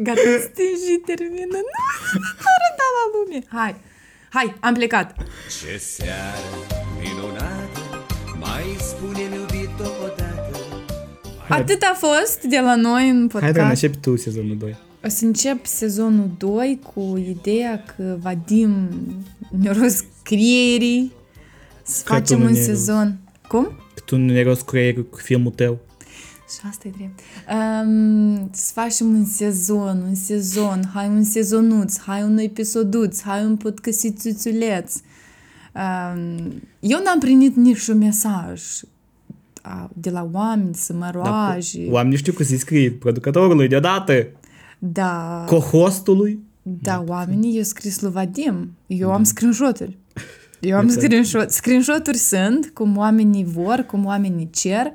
Gata, stingi, termină. Nu, nu arăta la lume. Hai, hai, am plecat. Ce seară minunată Mai spune-mi iubito odată Atât a fost de la noi în Hai, podcast. Adriana, începi tu sezonul 2. O să încep sezonul 2 cu ideea că Vadim ne-a rost creierii să Că tu facem nu un ne-ai sezon. Cum? Că tu nu ne rost creierul cu filmul tău. Și asta e drept. Um, să facem un sezon, un sezon, hai un sezonuț, hai un episoduț, hai un podcăsițuțuleț. Um, eu n-am primit niciun mesaj a, de la oameni să mă roage. Da, oamenii știu că se scrie producătorului deodată, Da, co-hostului. da, oamenii i-au scris lui Vadim. Eu am screenshot-uri. Eu am Exact. screenshot. Screenshot-uri sunt, cum oamenii vor, cum oamenii cer. Uh,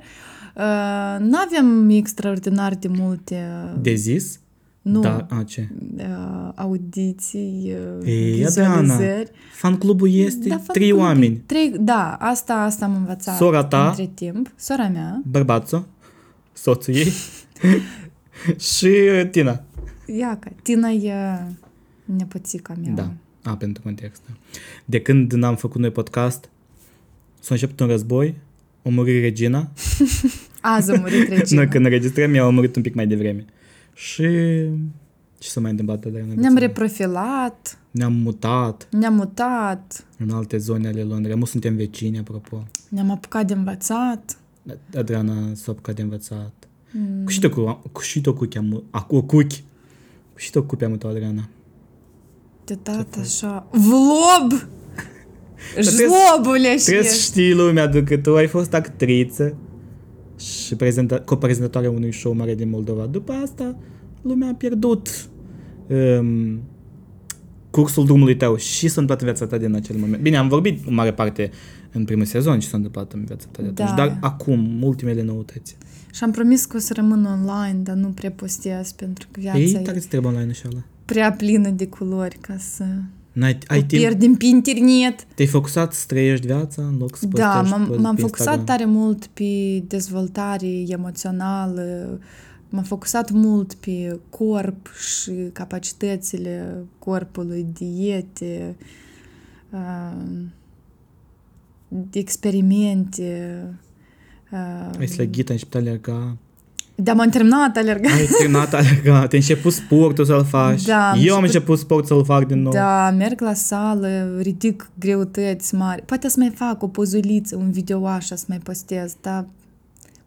nu avem extraordinar de multe De zis? nu, Da, a, ce? uh, audiții, uh, Ei, Adriana, vizualizări. fan clubul este Da, da, fac trei cum- oameni. Trei, da, asta, asta am învățat Sora ta. între timp. Sora mea. Bărbațul, soțul ei și uh, Tina. Iaca, Tina e nepoțica mea. Da, a, pentru context. Da. De când n-am făcut noi podcast, s-a început un război, a murit regina. Azi a murit regina. Noi când înregistrăm, ea a murit un pic mai devreme. Și ce s-a mai întâmplat, Adriana? Ne-am reprofilat, Ne-am mutat ne-am mutat, în alte zone ale Londrei. Nu suntem vecini, apropo. ne-am apucat de învățat. Adriana s-a apucat de învățat. Mm. Cu și cu, cu și cu cheamă, a, cu cuchi. Cu și cu pe tu, Adriana. De dat așa. Vlob! Trebuie- Jlobule și Trebuie să ești. știi lumea de că tu ai fost actriță și prezenta- coprezentatoarea unui show mare din Moldova. După asta, lumea a pierdut um, cursul drumului tău și s-a întâmplat în viața ta din acel moment. Bine, am vorbit în mare parte în primul sezon ce s-a întâmplat în viața ta de atunci, Da. dar acum, ultimele noutăți. Și am promis că o să rămân online, dar nu prea postez pentru că viața Ei, e tare ți trebuie online așa ăla. prea plină de culori ca să N-ai, o ai timp, pierdem pe internet. te-ai focusat să trăiești viața în loc să Da, postești m-am, pe- m-am pe focusat Instagram. tare mult pe dezvoltare emoțională, m-am focusat mult pe corp și capacitățile corpului, diete, uh, de experimente. Uh, Ai slăgit, ai început alerga, da, m-am terminat alergat. ai terminat alerga, te-ai început sportul să-l faci. Da, am Eu am început- început sport să-l fac din nou. Da, merg la sală, ridic greutăți mari. Poate să mai fac o pozuliță, un video așa să mai postez, dar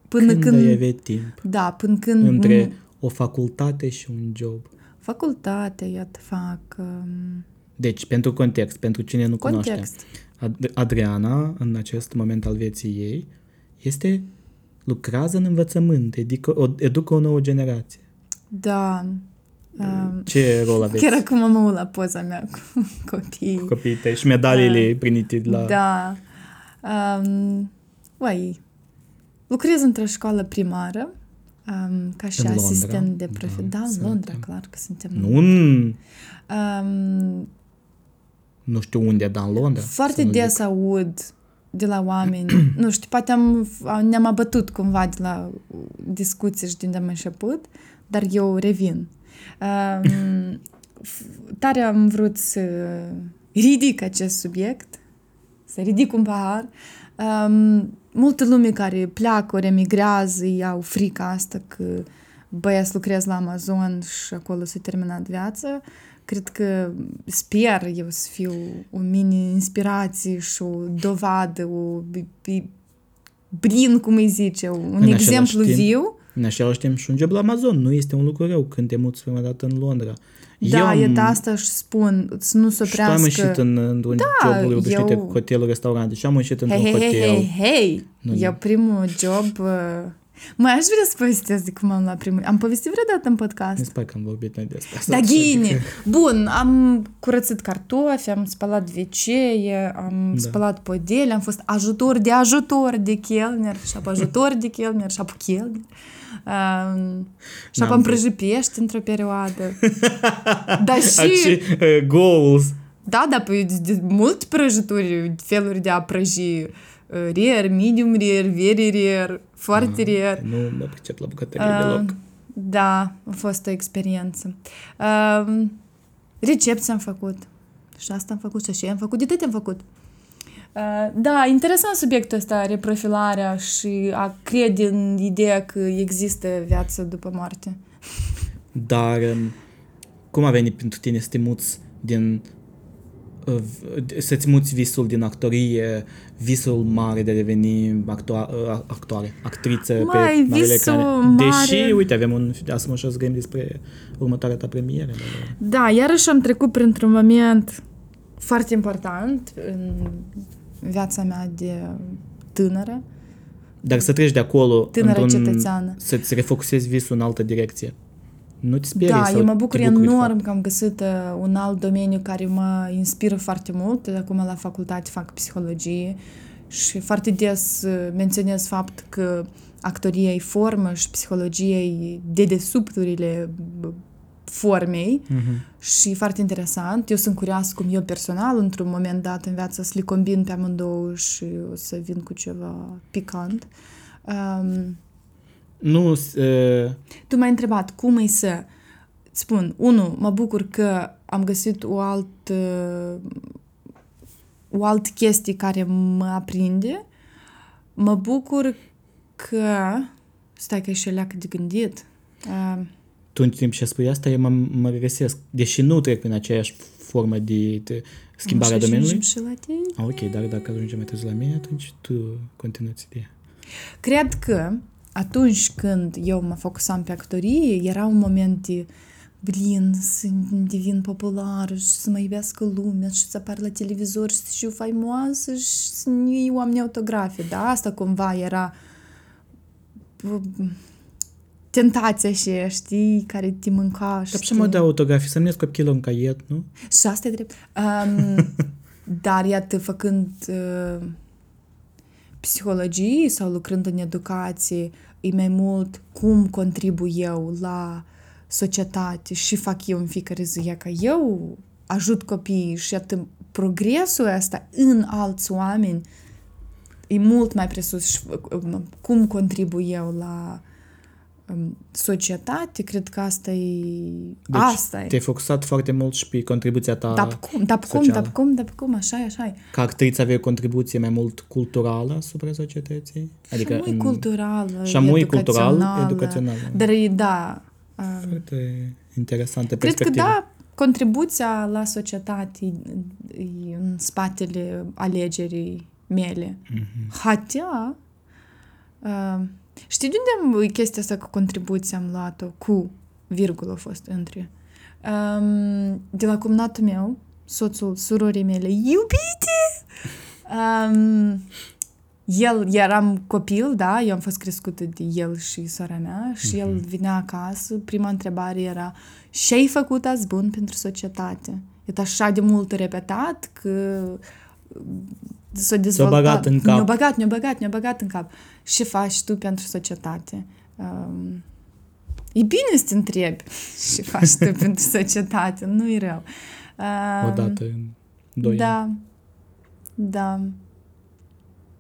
până când, când... ai avea timp Da, până când... între o facultate și un job. Facultate, iată, fac um, Deci, pentru context, pentru cine nu cunoaște, context. Ad- Adriana, în acest moment al vieții ei, este lucrează în învățământ, educă o, educă o nouă generație. Da. Um, Ce rol aveți chiar acum am uit la poza mea cu copiii. cu copiii tăi și medaliile primite de la... Da. Um, uai, lucrez într-o școală primară um, ca și În Londra. asistent de profe. Da, Da, în suntem. Londra, clar că suntem. Nu în, Um, nu știu unde, dar în Londra. Foarte să nu des zic. aud de la oameni, nu știu, poate am, ne-am abătut cumva de la discuții și de unde am început, dar eu revin. Um, f- tare am vrut să ridic acest subiect, să ridic un pahar. Um, multă lume care pleacă, ori emigrează, au frica asta că băia să lucrez la Amazon și acolo s-a terminat viața. Cred că sper eu să fiu o mini-inspirație și o dovadă, o b- b- brin, cum îi zice, un același exemplu timp, viu. În același timp și un job la Amazon nu este un lucru rău când te muți prima dată în Londra. Da, am, e de asta și spun, să nu se Și tu am ieșit oprească. în, într-un Da, job obișnuite eu- cu hotelul, restaurante și am ieșit într-un Hei, hei, hotel. hei, hei, hei! Nu, Eu nu. primul job... uh, Mai aș vrea să povestesc de cum am la primul... Am povestit vreodată în Mi podcast? se pare că am vorbit noi despre asta. Da, așa ghine! că- Bun, am curățat cartofi, am spălat wc am Da. spălat podele, am fost ajutor de ajutor de chelner și apă ajutor de chelner și apă chelner. Um, și apă N-am am vrut. prăjit pești într-o perioadă. Dar și... Aci, uh, goals. Da, da, păi de, de mult prăjituri, feluri de a prăji. Uh, Rare, medium rare, very rare, foarte rare. Nu mă pricep la bucătărie Uh, deloc. Da, a fost o experiență. Um, recepție am făcut. Și asta am făcut și așa am făcut. De tot am făcut. Uh, da, interesant subiectul ăsta, reprofilarea și a crede în ideea că există viață după moarte. Dar um, cum a venit pentru tine să te muți din uh, să-ți muți visul din actorie, visul mare de a deveni actoare, actoare actriță Mai, pe marele visul ecrane. Deși, mare- uite, avem un, asta mă să gândim despre următoarea ta premieră. Dar, Da, iarăși am trecut printr-un moment foarte important în viața mea de tânără. dar să treci de acolo Tânără într-un- cetățeană. să-ți refocusezi visul în altă direcție. Nu te sperii Da, sau eu mă bucur te bucuri de enorm fapt? că am găsit uh, un alt domeniu care mă inspiră foarte mult. De acum la facultate fac psihologie și foarte des uh, menționez fapt că actoria e formă și psihologia e dedesubturile b- formei Mhm. și foarte interesant. Eu sunt curioasă cum eu personal, într-un moment dat în viață, să le combin pe amândouă și o să vin cu ceva picant. Um, Nu, s- uh, tu m-ai întrebat cum e să spun, unu, mă bucur că am găsit o altă o altă chestie care mă aprinde. Mă bucur că stai că e și o leacă de gândit. Uh, tu în timp ce spui asta, eu mă, mă regăsesc, deși nu trec prin aceeași formă de, de schimbare a nu știu, domeniului. și la tine. Ah, ok, dar dacă ajungem mai târziu la mine, atunci tu continuați ideea. Cred că atunci când eu mă focusam pe actorie, era un moment de blin, să devin populară și să mă iubească lumea și să apar la televizor și să fiu faimoasă și să nu iei oameni autografe. Da, asta cumva era p- tentația și știi, care te mânca. Dar știi? și mă dau autografii, să-mi ies copilul în caiet, nu? Și asta e drept. Um, dar iată, făcând uh, psihologie sau lucrând în educație, e mai mult cum contribui eu la societate și fac eu în fiecare zi, e ca eu ajut copiii și atât progresul ăsta în alți oameni e mult mai presus și uh, cum contribui eu la um, societate, cred că asta e... Deci asta e. te-ai focusat foarte mult și pe contribuția ta Dar cum, dar cum, socială. dar cum, dar cum, așa e, așa e. Ca actriță avea o contribuție mai mult culturală asupra societății? Adică și în- mui culturală, și mui cultural, educațională. educațională. Dar e, da, um, Foarte interesantă cred că perspectivă. da, contribuția la societate e, e în spatele alegerii mele. Mhm. Hatea, uh, știi de unde am chestia asta cu contribuția am luat-o? Cu, virgulă a fost între. Um, de la cumnatul meu, soțul surorii mele, iubite! Um, el, eram copil, da, eu am fost crescută de el și sora mea și el vinea acasă, prima întrebare era ce ai făcut azi bun pentru societate? E așa de mult repetat că s-a dezvoltat. băgat în cap. Ne-a băgat, ne-a băgat, ne-a băgat în cap. Ce faci tu pentru societate? Um, e bine să te întrebi ce faci tu pentru societate, nu e rău. Um, Odată în doi da, da.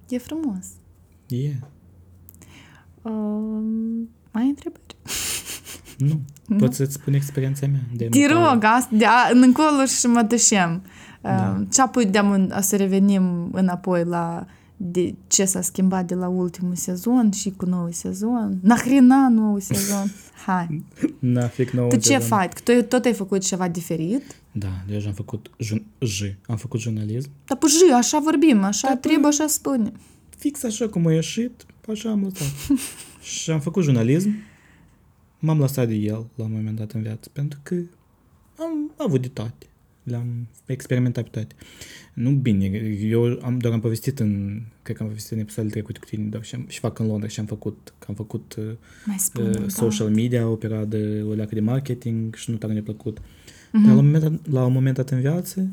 E frumos. ani. E. Um, mai ai întrebări? Nu. Pot să-ți spun experiența mea. De Te mutare. rog, asta, de a, încolo și mă tășem. Da. Um, și apoi de o să revenim înapoi la de ce s-a schimbat de la ultimul sezon și cu nou sezon. Nahrina nou sezon. Hai. Na, fic nouă Tu ce sezon. faci? Că Tu tot ai făcut ceva diferit? Da, deja am făcut jun- J. Am făcut jurnalism. Dar păi zi, așa vorbim, așa Da, trebuie, așa spune. Fix așa cum a ieșit, așa am lăsat. și am făcut jurnalism. M-am lăsat de el la un moment dat în viață, pentru că am avut de toate. Le-am experimentat pe toate. Nu bine, eu am, doar am povestit în, cred că am povestit în episodul trecut cu tine, doar și, am, și fac în Londra și am făcut, că am făcut uh, Mai spune, uh, da. social media, o perioadă, o leacă de marketing și nu tare mi-a plăcut. Mhm. Dar la un, moment, dat- la un moment dat în viață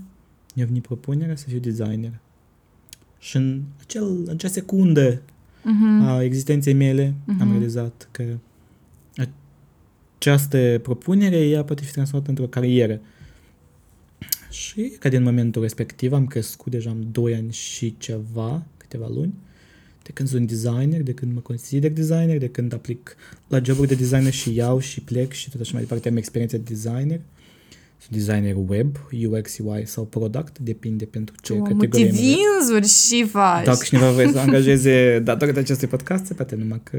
mi-a venit propunerea să fiu designer. Și în acel, acea secundă Mhm. a existenței mele am Mhm. realizat că această propunere ea poate fi transformată într-o carieră. Și ca din momentul respectiv am crescut deja am 2 ani și ceva, câteva luni, de când sunt designer, de când mă consider designer, de când aplic la joburi de designer și iau și plec și tot așa mai departe am experiență de designer. Sunt designer web, UX, UI sau product, depinde pentru ce Tu categorie. mă- multivinzuri și faci. Dacă cineva vrea să angajeze datorită acestui podcast, se poate numai că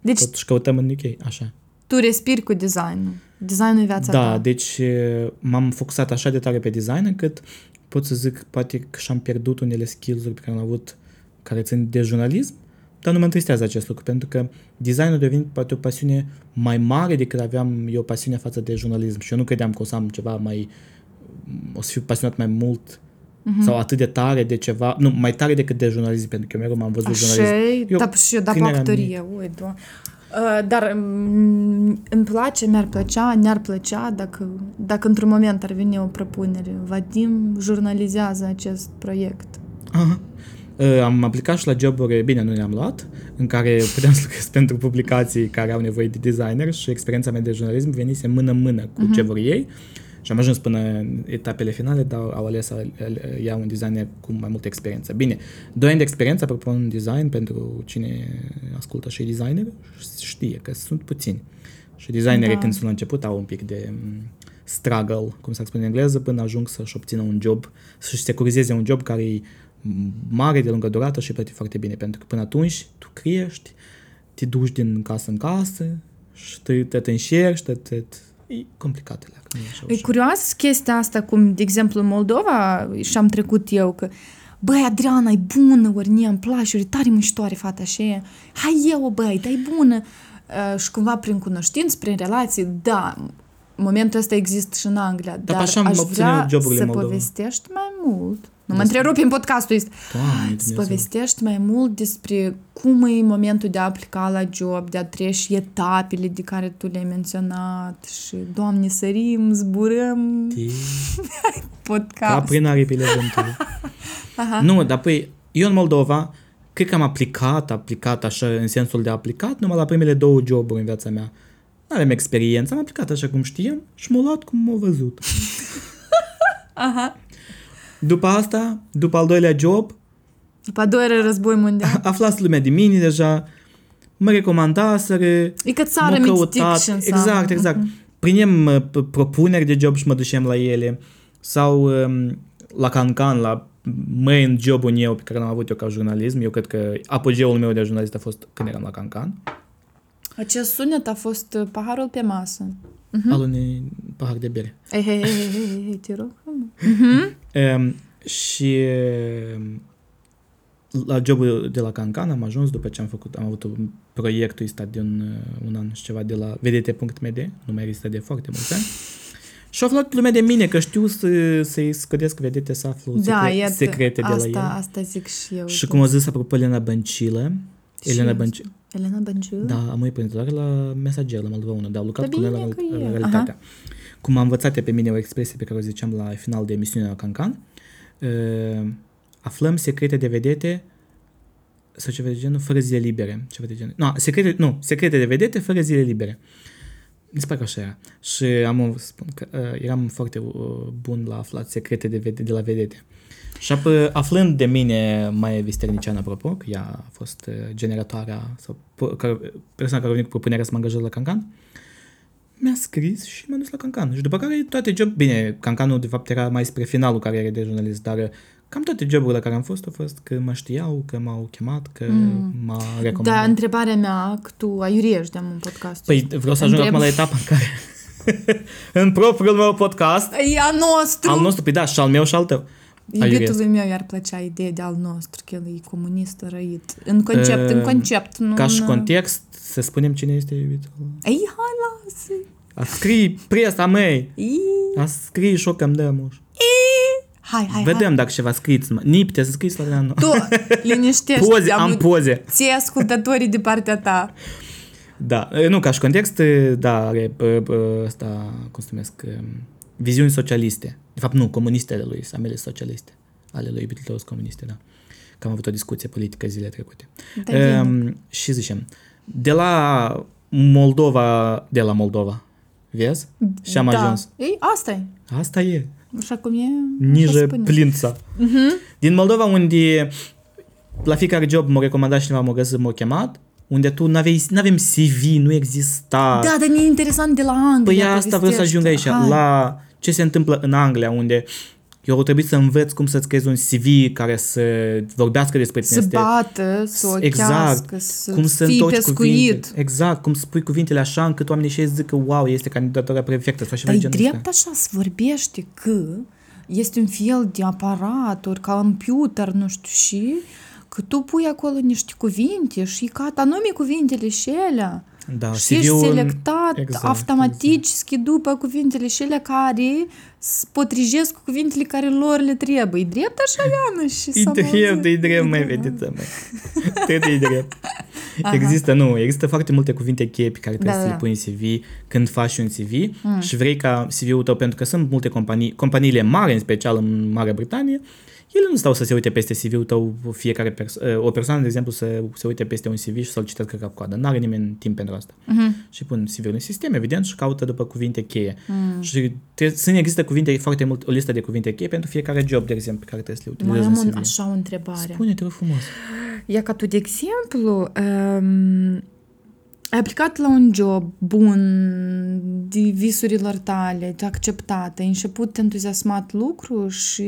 Deci totuși căutăm în UK, așa. tu respiri cu designul. Designul e viața Da, ta. deci e, m-am focusat așa de tare pe design încât pot să zic poate că și-am pierdut unele skills-uri pe care le-am avut care țin de jurnalism, dar nu mă întristează acest lucru, pentru că designul a devenit poate o pasiune mai mare decât aveam eu pasiune față de jurnalism și eu nu credeam că o să am ceva mai o să fiu pasionat mai mult Mhm. sau atât de tare de ceva, nu, mai tare decât de jurnalism, pentru că eu mereu m-am văzut Așa jurnalism. e, Eu, da, și eu, da, pe când eram actorie, ui, doamne. Uh, dar mm, îmi place, mi-ar plăcea, ne-ar plăcea dacă, dacă într-un moment ar veni o propunere. Vadim jurnalizează acest proiect. Aha. Uh, Am aplicat și la joburi, bine, nu le-am luat, în care puteam să lucrez pentru publicații care au nevoie de designer și experiența mea de jurnalism venise mână-mână cu Mhm. ce vor ei și am ajuns până în etapele finale, dar au ales să ia un designer cu mai multă experiență. Bine, doi ani de experiență, apropo, în design, pentru cine ascultă și e designer, știe că sunt puțini. Și designerii Da. când sunt la început au un pic de mm, struggle, cum se spune în engleză, până ajung să-și obțină un job, să-și securizeze un job care e mare, de lungă durată și plătit foarte bine, pentru că până atunci tu crești, te duci din casă în casă și te, te, te înșerci, te, te, e complicat. alea, că nu e așa E ușor. curioasă chestia asta, cum, de exemplu, în Moldova și am trecut eu că Băi, Adriana, e bună, ori mie îmi place, ori e tare miștoare fata așa. Hai eu, băi, dar e bună. Uh, și cumva prin cunoștință, prin relații, da, momentul ăsta există și în Anglia, dar, pe așa am aș obținut vrea joburile să în Moldova. povestești mai mult. Nu mă întrerupi în podcastul ăsta. Doamne, Să Dumnezeu. povestești mai mult despre cum e momentul de a aplica la job, de a trece etapele de care tu le-ai menționat și, Doamne, sărim, zburăm Te- Ca podcast. prin aripile vântului. Nu, dar păi, eu în Moldova, cred că am aplicat, aplicat așa, în sensul de aplicat, numai la primele două joburi în viața mea. Nu avem experiență, am aplicat așa cum știam și m-au luat cum m-au văzut. Aha. După asta, după al doilea job, După a doua era război mondial. aflați lumea de mine deja, mă recomandaseră, E că țară m-au mitic căutat. și înseamnă. Exact, exact. Prinem uh, p- propuneri de job și mă ducem la ele. Sau um, la Cancan, la main job-ul meu pe care l-am avut eu ca jurnalism. Eu cred că apogeul meu de jurnalist a fost când eram la Cancan. Acest sunet a fost uh, paharul pe masă. Uh-huh. Al unui pahar de bere. Ei, hei, hei, hei, hei, hei, te rog. Um, și um, la jobul de la Cancan am ajuns după ce am făcut, am avut un proiectul ăsta de un, uh, un an și ceva de la vedete.md, nu mai există de foarte mulți ani. Și au aflat lumea de mine că știu să, să-i scădesc vedete să aflu Da, secre- iată, secrete de asta, la ele. asta zic și eu. Și cum a zis apropo Elena Băncilă, Și Elena eu Băncilă, Elena Bănciu? da, am mai prezentare la Mesager, la Moldova 1, dar am lucrat Da cu ea bine la, că la e. realitatea. Cum am învățat ea pe mine o expresie pe care o ziceam la final de emisiune la Cancan, uh, aflăm secrete de vedete sau ceva de genul, fără zile libere. Ceva de genul. No, secrete, nu, secrete de vedete fără zile libere. Mi se pare că așa era. Și am o- spun că uh, eram foarte uh, bun la aflat secrete de, vede, de la vedete. Și apă, aflând de mine mai Visternician, apropo, că ea a fost uh, generatoarea sau po- care, persoana care a venit cu propunerea să mă angajez la Cancan, mi-a scris și m-a dus la Cancan. Și după care toate job, bine, Cancanul de fapt era mai spre finalul carierei de jurnalist, dar uh, cam toate joburile la care am fost au fost că mă știau, că m-au chemat, că mm. m-a recomandat. Da, întrebarea mea, că tu aiuriești de un podcast. Păi vreau să ajung Întreb- acum la etapa în care în propriul meu podcast, E a nostru! al nostru, păi da, și al meu și al tău. aiuresc. Iubitului meu i-ar plăcea ideea de al nostru, că el e comunist răit. În concept, în Ehm, concept. Nu Ca și în- context, să spunem cine este iubitul. Ei, hai, lasă! A scrii presa mei, Ii, a scrii și o cam dă muș. Hai, hai, Vedem dacă ceva scriți. mă. Nipte să scriți la nu. hai. Tu, liniștește Poze, am poze. Ție ascultătorii de partea ta. Da, e, nu, ca și context, e, da, are e, e, ăsta, cum se numesc, e, viziuni socialiste. De fapt, nu, comuniste ale lui, amele socialiste. Ale lui iubitul tău sunt comuniste, da. Că am avut o discuție politică zile trecute. Da, bine. Um, și zicem, de la Moldova, de la Moldova, vezi? Și am da. ajuns. Ei, asta e. Asta e, Așa cum e. așa Nije spune. plința. Mhm. Din Moldova, unde la fiecare job m-a recomandat cineva, m-a găsit, m-a chemat, unde tu n-aveai, n-avem CV, nu exista. Da, dar e interesant de la Anglia. Păi asta vreau să ajung aici, Hai. la ce se întâmplă în Anglia, unde eu au trebuit să învăț cum să-ți creezi un CV care să vorbească despre tine. Să să te- bată, să o exact, chească, să cum să fii întorci pescuit. cuvinte. Exact, cum spui cuvintele așa încât oamenii și zic că wow, este candidatura perfectă sau ceva Dar de e genul drept ăsta. așa se vorbește că este un fel de aparaturi ca computer, nu știu și, că tu pui acolo niște cuvinte și ca anume cuvintele și alea. Da, și ești CV-ul- selectat exact, automatic exact. după cuvintele și alea care se potrivesc cu cuvintele care lor le trebuie. E drept așa, Iana? Și E s-a drept, auzit. e drept, mai drept. vedeți, mai. Trebuie e drept. Există, nu, există foarte multe cuvinte cheie pe care trebuie Da, să da, le pui în CV când faci un CV și vrei ca CV-ul tău, pentru că sunt multe companii, companiile mari, în special în Marea Britanie, ele nu stau să se uite peste CV-ul tău fiecare perso- o persoană, de exemplu, să se uite peste un CV și să-l citească ca coadă. N-are nimeni timp pentru asta. Mhm. Și pun CV-ul în sistem, evident, și caută după cuvinte cheie. Și te, sunt există cuvinte, foarte mult, o listă de cuvinte cheie pentru fiecare job, de exemplu, pe care trebuie să le Mai utilizezi am în un, CV. așa o întrebare. Spune, te rog frumos. Ia ca tu, de exemplu, um, ai aplicat la un job bun, de visurilor tale, te acceptat, ai început entuziasmat lucru și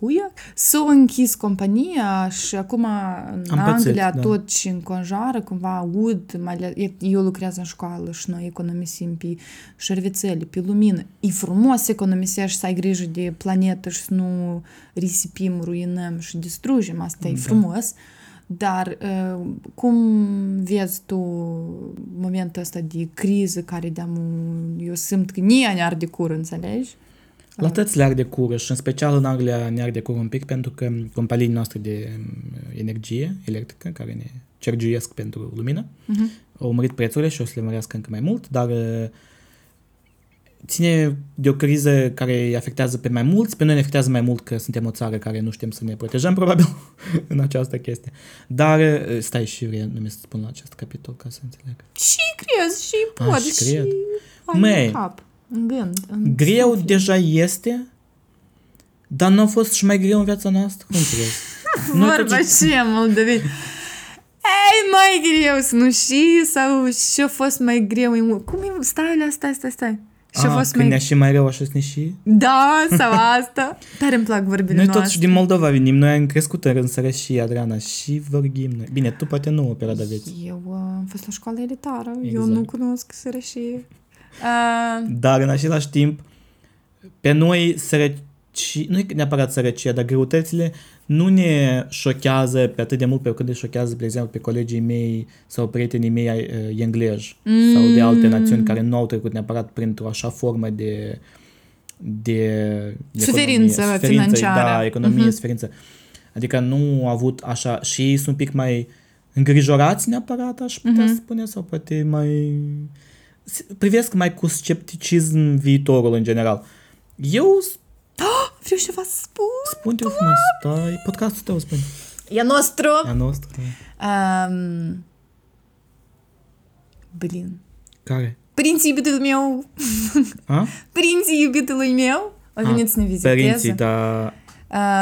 huia, s-a închis compania și acum în Am pățit, Anglia da. tot și înconjoară, cumva aud, mai ales, eu lucrez în școală și noi economisim pe șervețele, pe lumină. E frumos economisești, să ai grijă de planetă și să nu risipim, ruinăm și distrugem, asta e frumos. Dar uh, cum vezi tu momentul ăsta de criză care de eu simt că nie ne arde cur, înțelegi? La toți le arde cură și în special în Anglia ne arde cură un pic pentru că companiile noastre de um, energie electrică care ne cergiuiesc pentru lumină Uh-huh. au mărit prețurile și o să le mărească încă mai mult, dar uh, ține de o criză care îi afectează pe mai mulți, pe noi ne afectează mai mult că suntem o țară care nu știm să ne protejăm probabil în această chestie. Dar uh, stai și vrei nume să spun la acest capitol ca să înțeleg. Și crezi, și Ah, pot, și și, cred. ai Măi, în cap, în gând. În Greu suflet. deja este, dar nu a fost și mai greu în viața noastră? Cum crezi? Noi Vorba toți- și moldoveni. Ei, mai greu să nu știi sau ce-a fost mai greu? în- Cum e? Stai, la, stai, stai, stai. Și a Ah, fost când ne-a mai... și mai rău, așa să ne și... Da, sau asta. Tare îmi plac vorbile Noi noastre. totuși din Moldova venim, noi am crescut în sărășie, Adriana, și vorbim noi. Bine, tu poate nu o perioadă vieții. Eu uh, am fost la școală elitară. Eu Exact. nu cunosc sărășie. Uh, Dar în același timp, pe noi sărăci, nu e neapărat sărăcia, dar greutățile nu ne șochează pe atât de mult pe când le șochează, de exemplu, pe colegii mei sau prietenii mei uh, englezi mm. sau de alte națiuni care nu au trecut neapărat printr-o așa formă de de Suferință economie, financiară. Da, economie, Mhm. uh-huh. suferință. Adică nu au avut așa, și ei sunt un pic mai îngrijorați neapărat, aș putea Mhm. uh-huh. spune, sau poate mai... Privesc mai cu scepticism viitorul în general. Eu vreau ceva să spun. spun te frumos, da, e podcastul tău, spune. E nostru. A nostru. Um, blin. Care? Părinții iubitului meu, A? părinții iubitului meu, au A, venit să ne viziteze. Părinții, dar...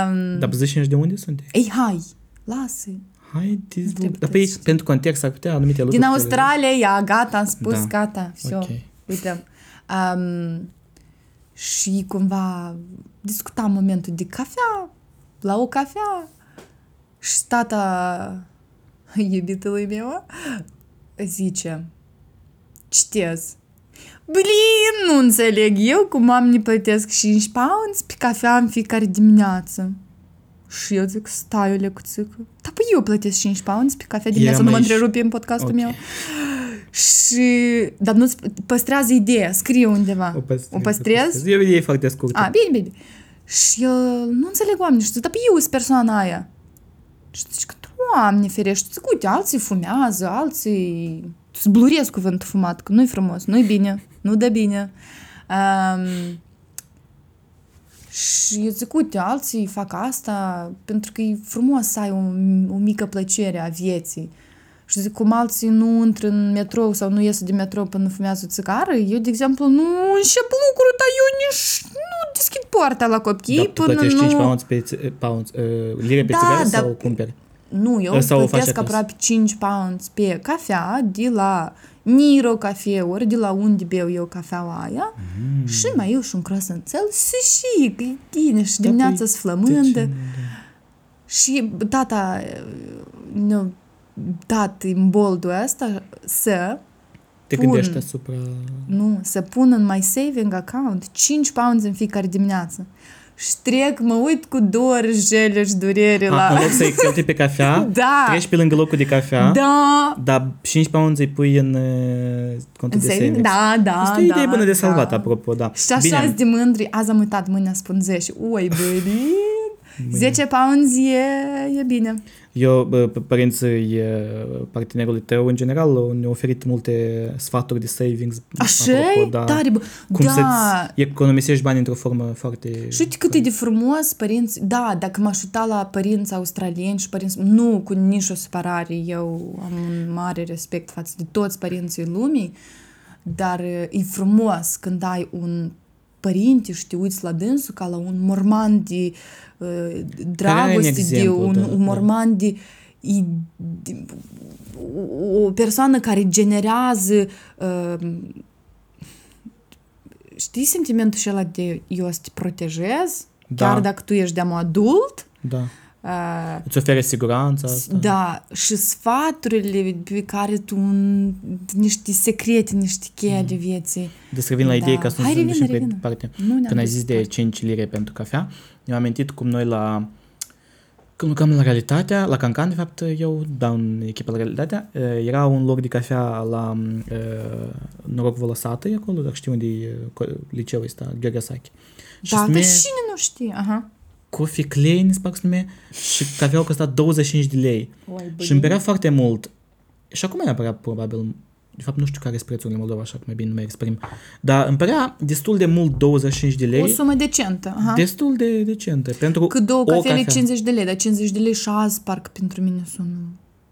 Um, Dar zici de unde sunt? Ei, hai, lasă. Hai, dis- Dreptăți. dar pe, pentru context ar putea anumite lucruri. Din care- Australia, ia, gata, am spus, Da. gata, все. Ok. Uite. Um, și cumva discutam momentul de cafea, la o cafea și tata iubitului meu zice, citez, Blin, nu înțeleg eu cum am plătesc 5 pounds pe cafea în fiecare dimineață. Și eu zic, stai o lecuțică. Da, păi eu plătesc 5 pounds pe cafea dimineața, nu mă aici. întrerupi în podcastul Ok. meu. Și, dar nu păstrează ideea, scrie undeva. O păstrez. O păstrez? E o idee foarte scurtă. A, bine, bine. Și el nu înțeleg oamenii și zic, dar pe eu sunt persoana aia. Și zici că, Doamne ferește, zic, uite, alții fumează, alții zbluresc cuvântul fumat, că nu-i frumos, nu-i bine, nu dă bine. Um, și eu zic, uite, alții fac asta pentru că e frumos să ai o, o mică plăcere a vieții. Și zic, cum alții nu intră în metrou sau nu ies din metrou până fumează o țigară, eu, de exemplu, nu încep lucruri, dar eu nici nu deschid poarta la copii Dar tu până plătești nu... 5 pounds pe ți- pounds, uh, lire pe Da, țigare dar- sau cumperi? Nu, eu Sau o faci plătesc acasă? aproape 5 pounds pe cafea de la Niro cafeuri, de la unde beau eu cafeaua aia Mm. și mai eu și un croissantțel și și, că e bine și dimineața păi, sunt flămândă. Deci, Și tata ne-a dat în boldul ăsta să te Pun. gândești asupra... nu, să pun în my saving account 5 pounds în fiecare dimineață. Și trec, mă uit cu dor, jele și durere A, la... în loc să-i cheltui pe cafea, Da. treci pe lângă locul de cafea, Da, dar 5 pounds îi pui în uh, contul în de saving? savings. Da, da, Asta e o da, idee bună de da. salvat, apropo, da. Și așa Bine, de mândri, azi am uitat, mâine spun 10. Ui, băi, 10 pounds e, e bine. Eu, bă, p- părinții e, partenerului tău, în general, ne-au oferit multe sfaturi de savings. Așa apropo, e? Tare, bă. Cum da. să-ți economisești bani într-o formă foarte... Și uite cât e de frumos părinți, da, dacă m-aș uita la părinți australieni și părinți, nu cu nici o separare, eu am un mare respect față de toți părinții lumii, dar e frumos când ai un părinte și te uiți la dânsul ca la un morman de uh, dragoste, de exemplu, un, da, un da. morman de, e- de o o persoană care generează uh, știi sentimentul acela de eu să te protejez, Da. chiar dacă tu ești de adult, Da. Uh, Îți oferă siguranța asta. da, și sfaturile pe care tu, niște secrete, niște cheie de vieții. Deci revin la Da. ideea ca să nu Hai, se revină, ducem pe revină. departe. Nu ne-am Când ai dus zis de departe. 5 lire pentru cafea, mi-am amintit cum noi la... Când lucram la Realitatea, la Cancan, de fapt, eu dau în echipa la Realitatea, eh, era un loc de cafea la uh, Noroc Volosată, acolo, dacă știi unde e eh, co- liceul ăsta, Gheorghe Sachi. Și Da, se dar numea cine nu știe? Aha. Coffee Klein, se parcă se numea, și cafeaua costa 25 de lei. Oi, Și îmi părea foarte mult. Și acum mai apărea probabil, de fapt nu știu care sunt prețurile în Moldova, așa că mai bine nu mai exprim. Dar îmi părea destul de mult 25 de lei. O sumă decentă. Aha. Destul de decentă. Pentru Cât două o cafele cafea. 50 de lei, dar 50 de lei și azi parcă pentru mine sună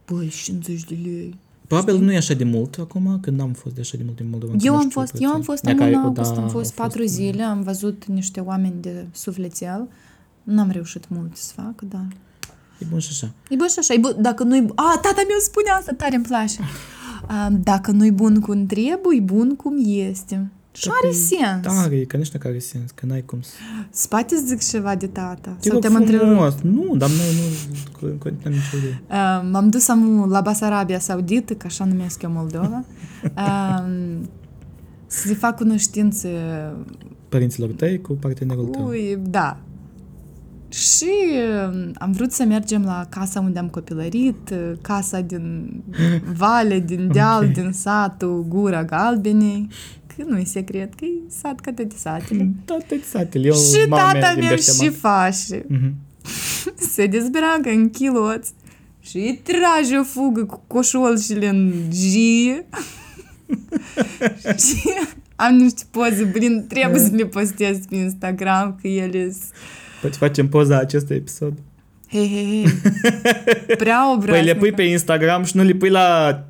Băi, 50 de lei. Probabil nu e așa de mult acum, când n-am fost de așa de mult în Moldova. încă Eu nu am știu fost, eu prețul. am fost Ea în care- august, da, am fost au patru zile, am văzut niște oameni de sufletel. N-am reușit mult să fac, dar... E bun și așa. E bun și așa, e bun, dacă nu-i... A, tata meu spune asta, tare îmi place. A, dacă nu-i bun cum trebuie, e bun cum este. Și are sens. Tare, că nici nu are sens, că n-ai cum să... Spate zic ceva de tata. Te Sau rog te-am întrerupt. frumos. Nu, dar noi nu nu continuăm nicio idee. Uh, m-am dus am la Basarabia Saudită, că așa numesc eu Moldova, uh, să le fac cunoștință Părinților tăi cu partenerul tău. Ui, da. Și uh, am vrut să mergem la casa unde am copilărit, uh, casa din vale, din deal, Ok. din satul Gura Galbenei. Că nu e secret, că e sat ca toate satele. Toate satele. Eu, și mama mea tata din meu Beșteman. și fașe. Mhm. Se dezbracă în chiloți și îi trage o fugă cu coșolșile în jie. și am niște poze, blin, trebuie să le postez pe Instagram, că ele sunt Poți facem poza acestui episod. Hei, hei, hei. Prea Păi obraznică. le pui pe Instagram și nu le pui la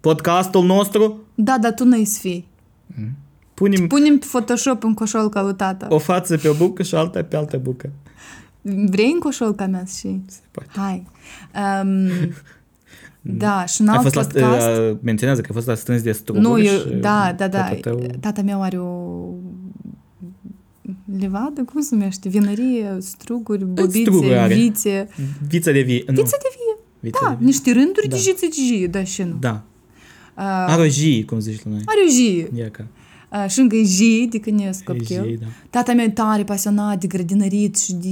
podcastul nostru? Da, dar tu nu-i să fii. Punem Punem pe Photoshop în coșolca lui tata. o față pe o bucă și alta pe altă bucă. Vrei în coșolca mea și... Se poate. Hai. Um, da, și un Ai alt fost la, podcast... uh, menționează că a fost la strâns de struguri nu, eu, și da, da, da. tatăl Tău... Tata meu are o levadă, cum se numește? Vinărie, struguri, bobițe, struguri are. vițe. Viță de vie. Nu, Viță de vie. viță Da, de vie. niște rânduri Da. de jiță de jie, da, și nu. Da. Uh, Are o jie, cum zici la noi. are o jie. Ia ca. Uh, și încă e jie, de când ești E copil. jie, da. Tata meu e tare pasionat de grădinărit și de...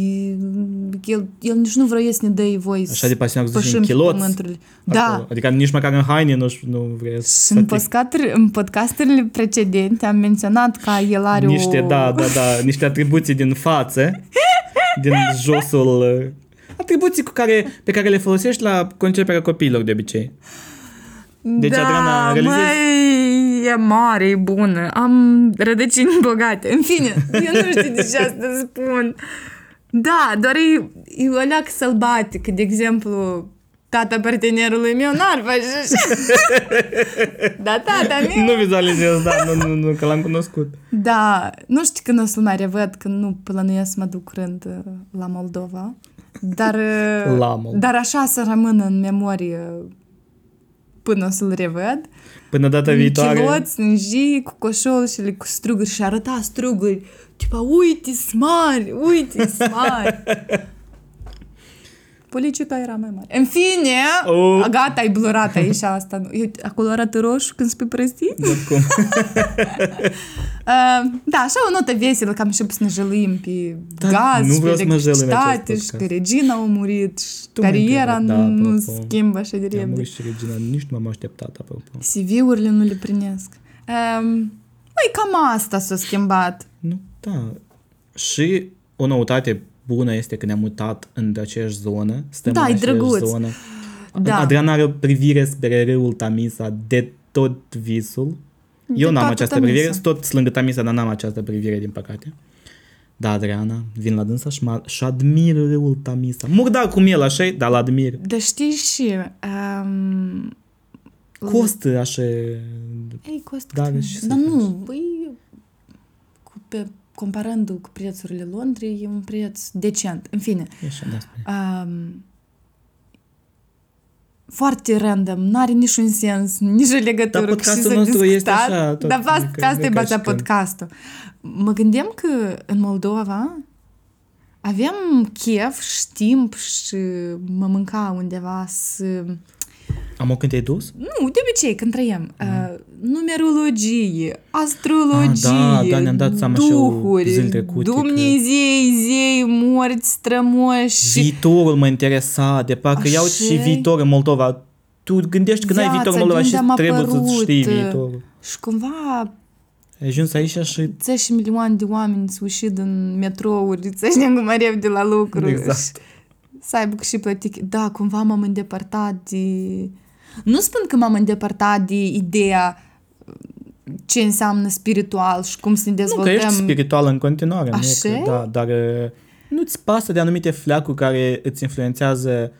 El, el nici nu vrea să ne dă voi Așa de pasionat că zici pășim în pe chiloți. pământurile. Da. Acolo. Adică nici măcar în haine nu, nu vrei Și să în, te... podcasturi, în podcasturile precedente am menționat că el are Niște, o... da, da, da, niște atribuții din față, din josul... uh, Atribuții cu care, pe care le folosești la conceperea copiilor de obicei. Deci, da, Adriana, realizezi- măi, e mare, e bună. Am rădăcini bogate. În fine, eu nu știu de ce asta spun. Da, doar e, e o leac sălbatic. De exemplu, tata partenerului meu n-ar face așa. da, tata meu... Nu vizualizez, da, nu, nu, nu, că l-am cunoscut. Da, nu știu când o să-l mai revăd, când nu plănuiesc să mă duc curând uh, la Moldova. Dar, uh, Lamul. dar așa să rămână în memorie până o să-l revăd. Până data În viitoare. chiloți, în ji, cu coșolușele, cu struguri și arăta struguri. Tipa, uite, smari, uite, smari. Policiuca era mai mare. În fine, Oh. gata, ai blurat aici asta. nu- Eu, acolo arată roșu când spui prostii. Nu cum. Uh, da, așa o notă veselă, cam și să ne jăluim pe Da, gaz, nu și pe vreau să mă jălui în acest electricitate, și că podcast. regina a murit, și Tu m-ai cariera întrebat, da, nu apropo. schimbă așa de Am repede. murit și Regina, nici nu m-am așteptat, apropo. CV-urile nu le primesc. Um, Măi, cam asta s-a schimbat. Nu, da. Și o noutate bună este că ne-am mutat în aceeași zonă. Stăm Da, în e aceeași drăguț. zonă. Da. Adrian are o privire spre râul Tamisa de tot visul. Eu n-am toată această Tamisa. privire, sunt tot lângă Tamisa, dar n-am această privire, din păcate. Da, Adriana, vin la dânsa și, mă- și admir râul Tamisa. Murdar cum el, așa dar l admir. Dar știi și... Um, Costă, așa... Ei, costă. Da, cât- și să Dar faci. nu, băi, cu, pe, comparându cu prețurile Londrei, e un preț decent. În fine, E așa, da, spune. um, foarte random, n-are niciun sens, nici o legătură Dar cu ce podcastul s-a nostru este discutat. așa, tot, Dar pe asta, mică- pe asta e mică baza și când. podcastul. Mă gândeam că în Moldova aveam chef și știmp și mă mânca undeva să... Am o când te-ai dus? Nu, de obicei, când trăiem, uh, numerologie, astrologie, Ah, da, da, ne-am dat seama și eu duhuri, zilele trecute că- Dumnezei, zei, morți, strămoși. Viitorul mă interesa, de parcă iau Așa și e. viitor în Moldova. Tu gândești că n-ai Viața, viitor în Moldova de și unde am trebuie să apărut. știi viitorul. Și cumva Ai ajuns aici și 10 milioane de oameni s-au ieșit din metrouri, să ajungă mai repede la lucru. Exact. Și Să aibă și plătit. Da, cumva m-am îndepărtat de... Nu spun că m-am îndepărtat de ideea ce înseamnă spiritual și cum să ne nu că dezvoltăm. ești spiritual în continuare. nu e Așa că, e? da, dar uh, nu-ți pasă de anumite fleacuri care îți influențează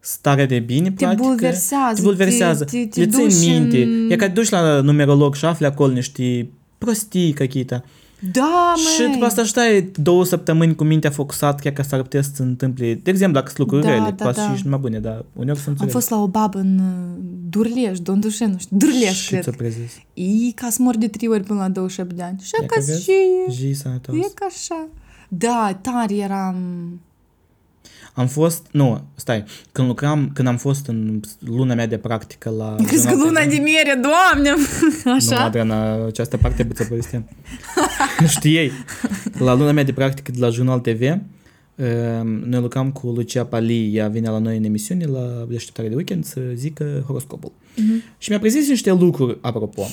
starea de bine, Te practic. bulversează, Te bulversează. te- te- te Le ții duci minte. în- E ca te duci la numerolog și afli acolo niște prostii какие-то. Da, Și măi! după asta stai două săptămâni cu mintea focusat, chiar că s-ar putea să se întâmple. De exemplu, dacă sunt lucruri Da, rele, da, poate da. și ești numai bune, dar uneori sunt Am rele. fost la o babă în uh, Durleș, Dondușen, nu știu, Durleș, și cred. ți-o prezis. E ca să mor de trei ori până la 27 de ani. Și E ca că vezi? și Zi sănătos. e ca așa. Da, tare eram... Am fost, nu, stai, când lucram, când am fost în luna mea de practică la... Crezi că Jurnal luna TV, de miere, doamne! Nu, Așa? Adriana, această parte ți-o povesteam. nu știai. La luna mea de practică de la Jurnal TV, uh, noi lucram cu Lucia Pali, ea vine la noi în emisiune la deșteptare de weekend să zică horoscopul. Mhm. Și mi-a prezis niște lucruri, apropo,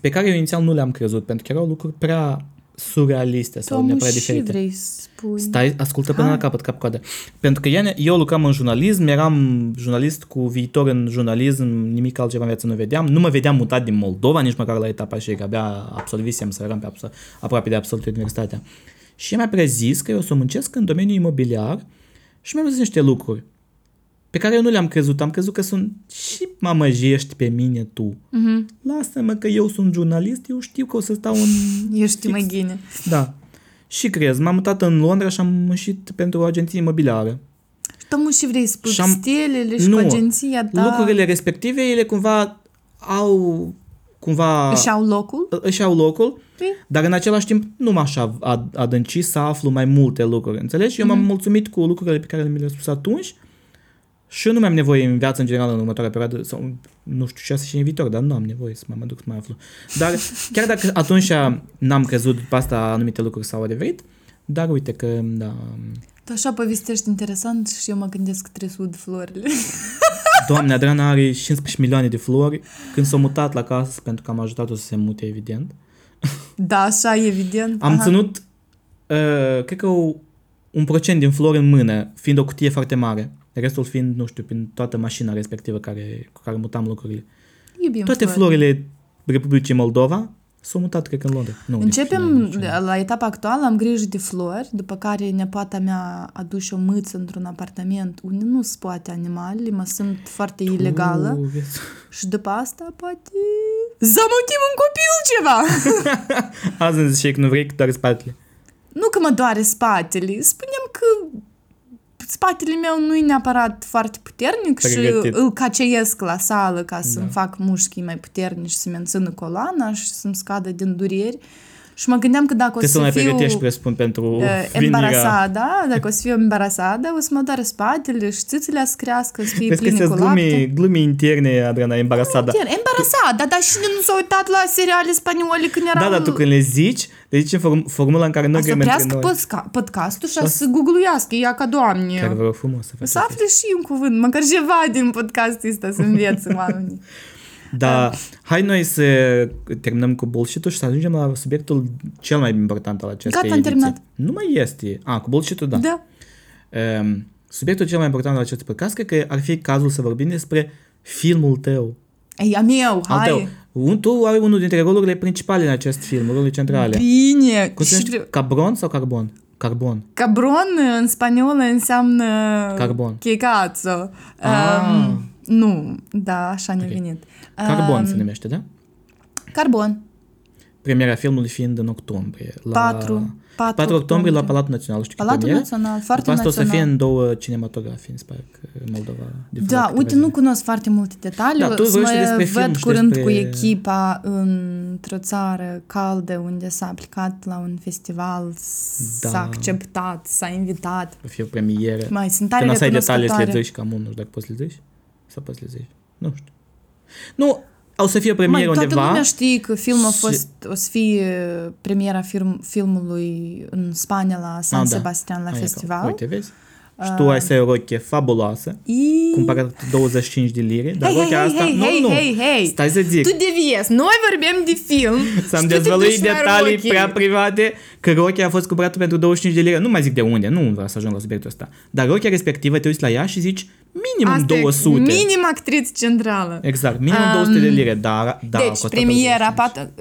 pe care eu inițial nu le-am crezut, pentru că erau lucruri prea surrealiste sau Tomu neapărat și diferite. vrei să spui. Stai, ascultă până Hai. la capăt, cap coadă. Pentru că ea- eu lucram în jurnalism, eram jurnalist cu viitor în jurnalism, nimic altceva în viață nu vedeam. Nu mă vedeam mutat din Moldova, nici măcar la etapa și că abia absolvisem să eram pe absol- aproape de absolvit universitatea. Și ea mi-a prezis că eu o să muncesc în domeniul imobiliar și mi-a zis niște lucruri pe care eu nu le-am crezut. Am crezut că sunt și mamăjești pe mine tu. Mhm. Lasă-mă că eu sunt jurnalist, eu știu că o să stau în Ești mai ghine. da. Și crezi, m-am mutat în Londra și am muncit pentru o agenție imobiliară. Și Tomu și vrei să spui Și am- stelele și Nu. cu agenția ta. Lucrurile respective, ele cumva au cumva Își au locul? își au locul, Păi, dar în același timp nu m-aș ad- ad- adânci să aflu mai multe lucruri, înțelegi? Eu m-am Mhm. mulțumit cu lucrurile pe care mi le-am spus atunci și eu nu mai am nevoie în viață în general în următoarea perioadă, sau nu știu ce să și în viitor, dar nu am nevoie să mă mă duc să mai aflu. Dar chiar dacă atunci n-am crezut după asta anumite lucruri s-au adeverit, dar uite că, da, tu așa povestești interesant și eu mă gândesc că trebuie să ud florile. Doamne, Adriana are 15 milioane de flori. Când s-a mutat la casă, pentru că am ajutat-o să se mute, evident, Da, așa, evident. am Aha. ținut, uh, cred că o, un procent din flori în mână, fiind o cutie foarte mare. Restul fiind, nu știu, prin toată mașina respectivă care, cu care mutam lucrurile. Iubim Toate flori. florile Republicii Moldova s-au mutat, cred că în Londra. Nu, Începem, nu, nici- la etapa actuală, am grijă de flori, după care nepoata mea aduce o mâță într-un apartament unde nu se poate animale, mă simt foarte ilegală. Tu, vezi? Și după asta, poate, zamutim un copil ceva. Azi îmi zice că nu vrei, că doar spatele. nu că mă doare spatele, spunem că spatele meu nu e neapărat foarte puternic Pregătit. și îl caceiesc la sală ca să-mi fac mușchii mai puternici și să mențină coloana și să-mi scadă din dureri. Și mă gândeam că dacă o Te să mai să fiu pregătești, presupun, pentru uh, venirea... embarasada, dacă o să fiu embarasada, o să mă doare spatele și țâțele să crească, să fie Vezi că pline cu sunt lapte. glume, glume interne, Adriana, embarasada. Chiar, embarasada, dar cine nu s-a uitat la seriale spaniole când eram... Da, dar tu când le zici, le zici în form- formula în care noi să grem între oprească noi. podca- podcastul și să googluiască, ea ca doamne. Chiar vă rog frumos să faci Să afle și un cuvânt, măcar ceva din podcastul ăsta să învețe oamenii. Da, hai noi să terminăm cu bullshit și să ajungem la subiectul cel mai important al acestei Gata, am ediții. terminat. Nu mai este. A, cu bullshit da. Da. Um, subiectul cel mai important al acestui podcast cred că ar fi cazul să vorbim despre filmul tău. Ei, a meu, Al hai. tău. Un, tu ai unul dintre rolurile principale în acest film, rolurile centrale. Bine. Cum se Și numește? Cabron sau carbon? Carbon. Cabron în spaniolă înseamnă... Carbon. Checațo. Ah. Um, nu, da, așa ne-a venit. Carbon Um, se numește, da? Carbon. Premiera filmului fiind în octombrie. La... 4, 4, 4 octombrie la Palatul Național. Știu că Palatul premieră. Național, foarte După asta o să național. fie în două cinematografii în Spark, în Moldova. de Da, câteva uite, zile. nu cunosc foarte multe detalii. Da, tu să vorbește mă despre văd film și curând despre- cu echipa într-o țară caldă unde s-a aplicat la un festival, Da. s-a acceptat, s-a invitat. O fie o premieră. Mai sunt tare Când să ai detalii să le recunoscătoare. zici cam unul, nu știu dacă poți să le zici. Sau poți să le zici. Nu știu. Nu, o să fie o premieră Mai, toată undeva. lumea știe că filmul a și- fost, o să fie premiera film, filmului în Spania la San Ah, da. Sebastian la Aia, festival. Uite, vezi? Și tu ai să ai o roche fabuloasă, Și... cumpărat 25 de lire, dar Hei, hei, rochea hei, asta... hei, nu, hei, nu, hei, hei. stai să zic. Tu deviezi. Noi vorbim de film. Să-mi și tu te dezvălui duci la detalii rochii. prea private că rochia a fost cumpărată pentru 25 de lire. Nu mai zic de unde, nu vreau să ajung la subiectul ăsta. Dar rochia respectivă te uiți la ea și zici minimum Asta e 200. Minim actriță centrală. Exact, minimum Um, 200 de lire, dar da, a deci, costat premiera, 25. patru...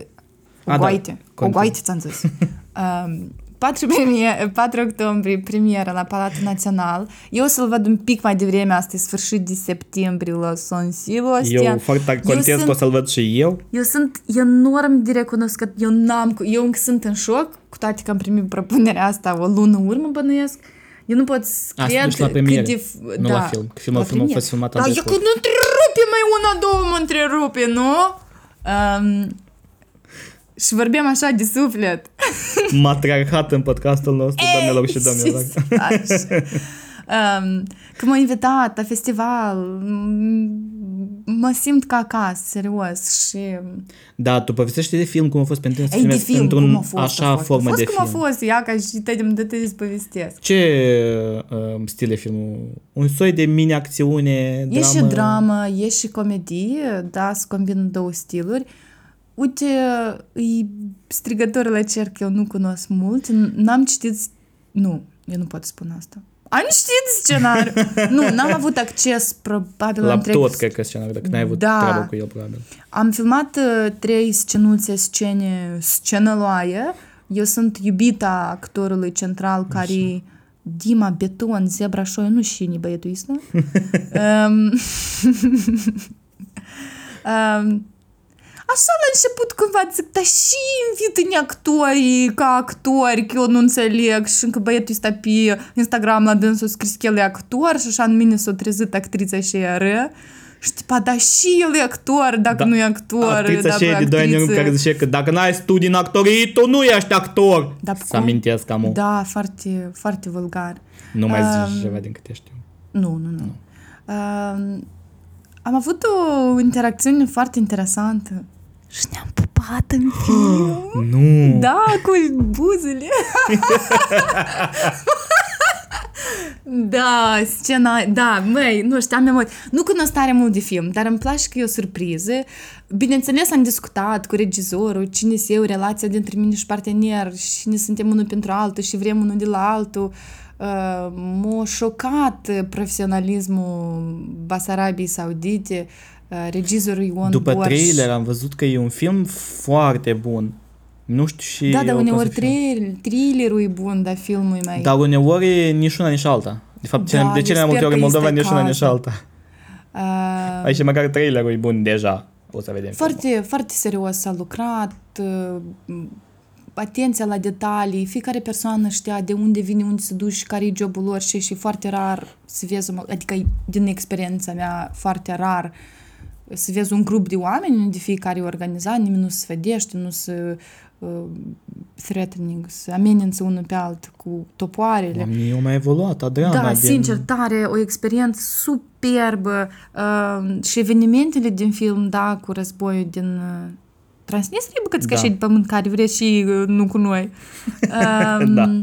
O A, da, goaite. O continuă. goaite, ți-am zis. um, 4, premiere, 4 octombrie, premieră la Palatul Național. Eu o să-l văd un pic mai devreme, asta e sfârșit de septembrie la Son Sebastian. Eu foarte content că o sunt, să-l văd și eu. eu sunt enorm de recunoscut. Eu n-am, cu- eu încă sunt în șoc, cu toate că am primit propunerea asta o lună în urmă, bănuiesc. Eu nu pot să A, să cred duci la cât premieră, de... f- nu da, la film, că filmul- la filmul a premieră. fost filmat Da, abia eu cu- că nu întrerupe mai una, două mă întrerupe, nu? Um, și vorbeam așa de suflet. Matriarhat în podcastul nostru, doamnelor și domnilor. Ce să faci? um, că m-a invitat la festival, m- mă simt ca acasă, serios. Și Da, tu povestește de film cum a fost pentru tine să Ei, de filmezi film, într-un cum a fost, așa a fost, formă a fost de cum film. a fost, ia ca și te de te povestesc. Ce uh, stil e filmul? Un soi de mini-acțiune, E dramă? și dramă, e și comedie, da, se combină două stiluri. Uite, e strigător la cer că eu nu cunosc mult, n-am citit, nu, eu nu pot spune asta. Am citit scenariu. nu, n-am avut acces probabil La întreg. tot, cred că scenariul, dacă n-ai avut Da. treabă cu el, probabil. Am filmat uh, trei scenuțe, scene, scenăloaie. Eu sunt iubita actorului central care e Dima Beton, Zebra Show, nu știu cine e băietul ăsta. um, um, Așa la început cumva zic, dar și invită-ne actorii ca actori, că eu nu înțeleg și încă băietul ăsta pe Instagram la dânsul scris că el e actor și așa în mine s-a trezit actrița și ea și tipa, da și el e actor, dacă Da. nu e actor, Actrița dacă și de doi ani în actriță. care zice că dacă n-ai studii în actorii, tu nu ești actor. Da, să cum? amintesc cam Da, foarte, foarte vulgar. Nu mai zici Um, ceva din câte știu. Nu, nu, nu. Uh, am avut o interacțiune foarte interesantă. Și ne-am pupat în film. Nu. Da, cu buzele. da, scena, da, măi, nu știu, am emoții. Nu cunosc tare mult de film, dar îmi place că e o surpriză. Bineînțeles, am discutat cu regizorul, cine se eu, relația dintre mine și partener, și cine suntem unul pentru altul și vrem unul de la altul. Uh, m-a șocat profesionalismul Basarabiei Saudite, uh, regizorul Ion După Borș. trailer am văzut că e un film foarte bun. Nu știu și Da, dar eu cum uneori să fiu. trail, thrillerul e bun, dar filmul e mai... Dar uneori nici una, nici alta. De fapt, Da, de cele eu mai multe sper ori în că Moldova este nici una, nici cazul. alta. Uh, Aici măcar trailerul e bun deja. O să vedem. filmul. foarte, foarte serios s-a lucrat. uh, atenția la detalii, fiecare persoană știa de unde vine, unde se duce, care e jobul lor și și foarte rar să vezi, o- adică din experiența mea, foarte rar să vezi un grup de oameni unde fiecare e organizat, nimeni nu se vedește, nu se uh, threatening, se amenință unul pe altul cu topoarele. Oamenii au mai evoluat, Adriana. Da, din... sincer, tare, o experiență superbă uh, și evenimentele din film, da, cu războiul din uh, Transnistria, bucăți Da. da. de pământ care vreți și uh, nu cu noi. Um, Da.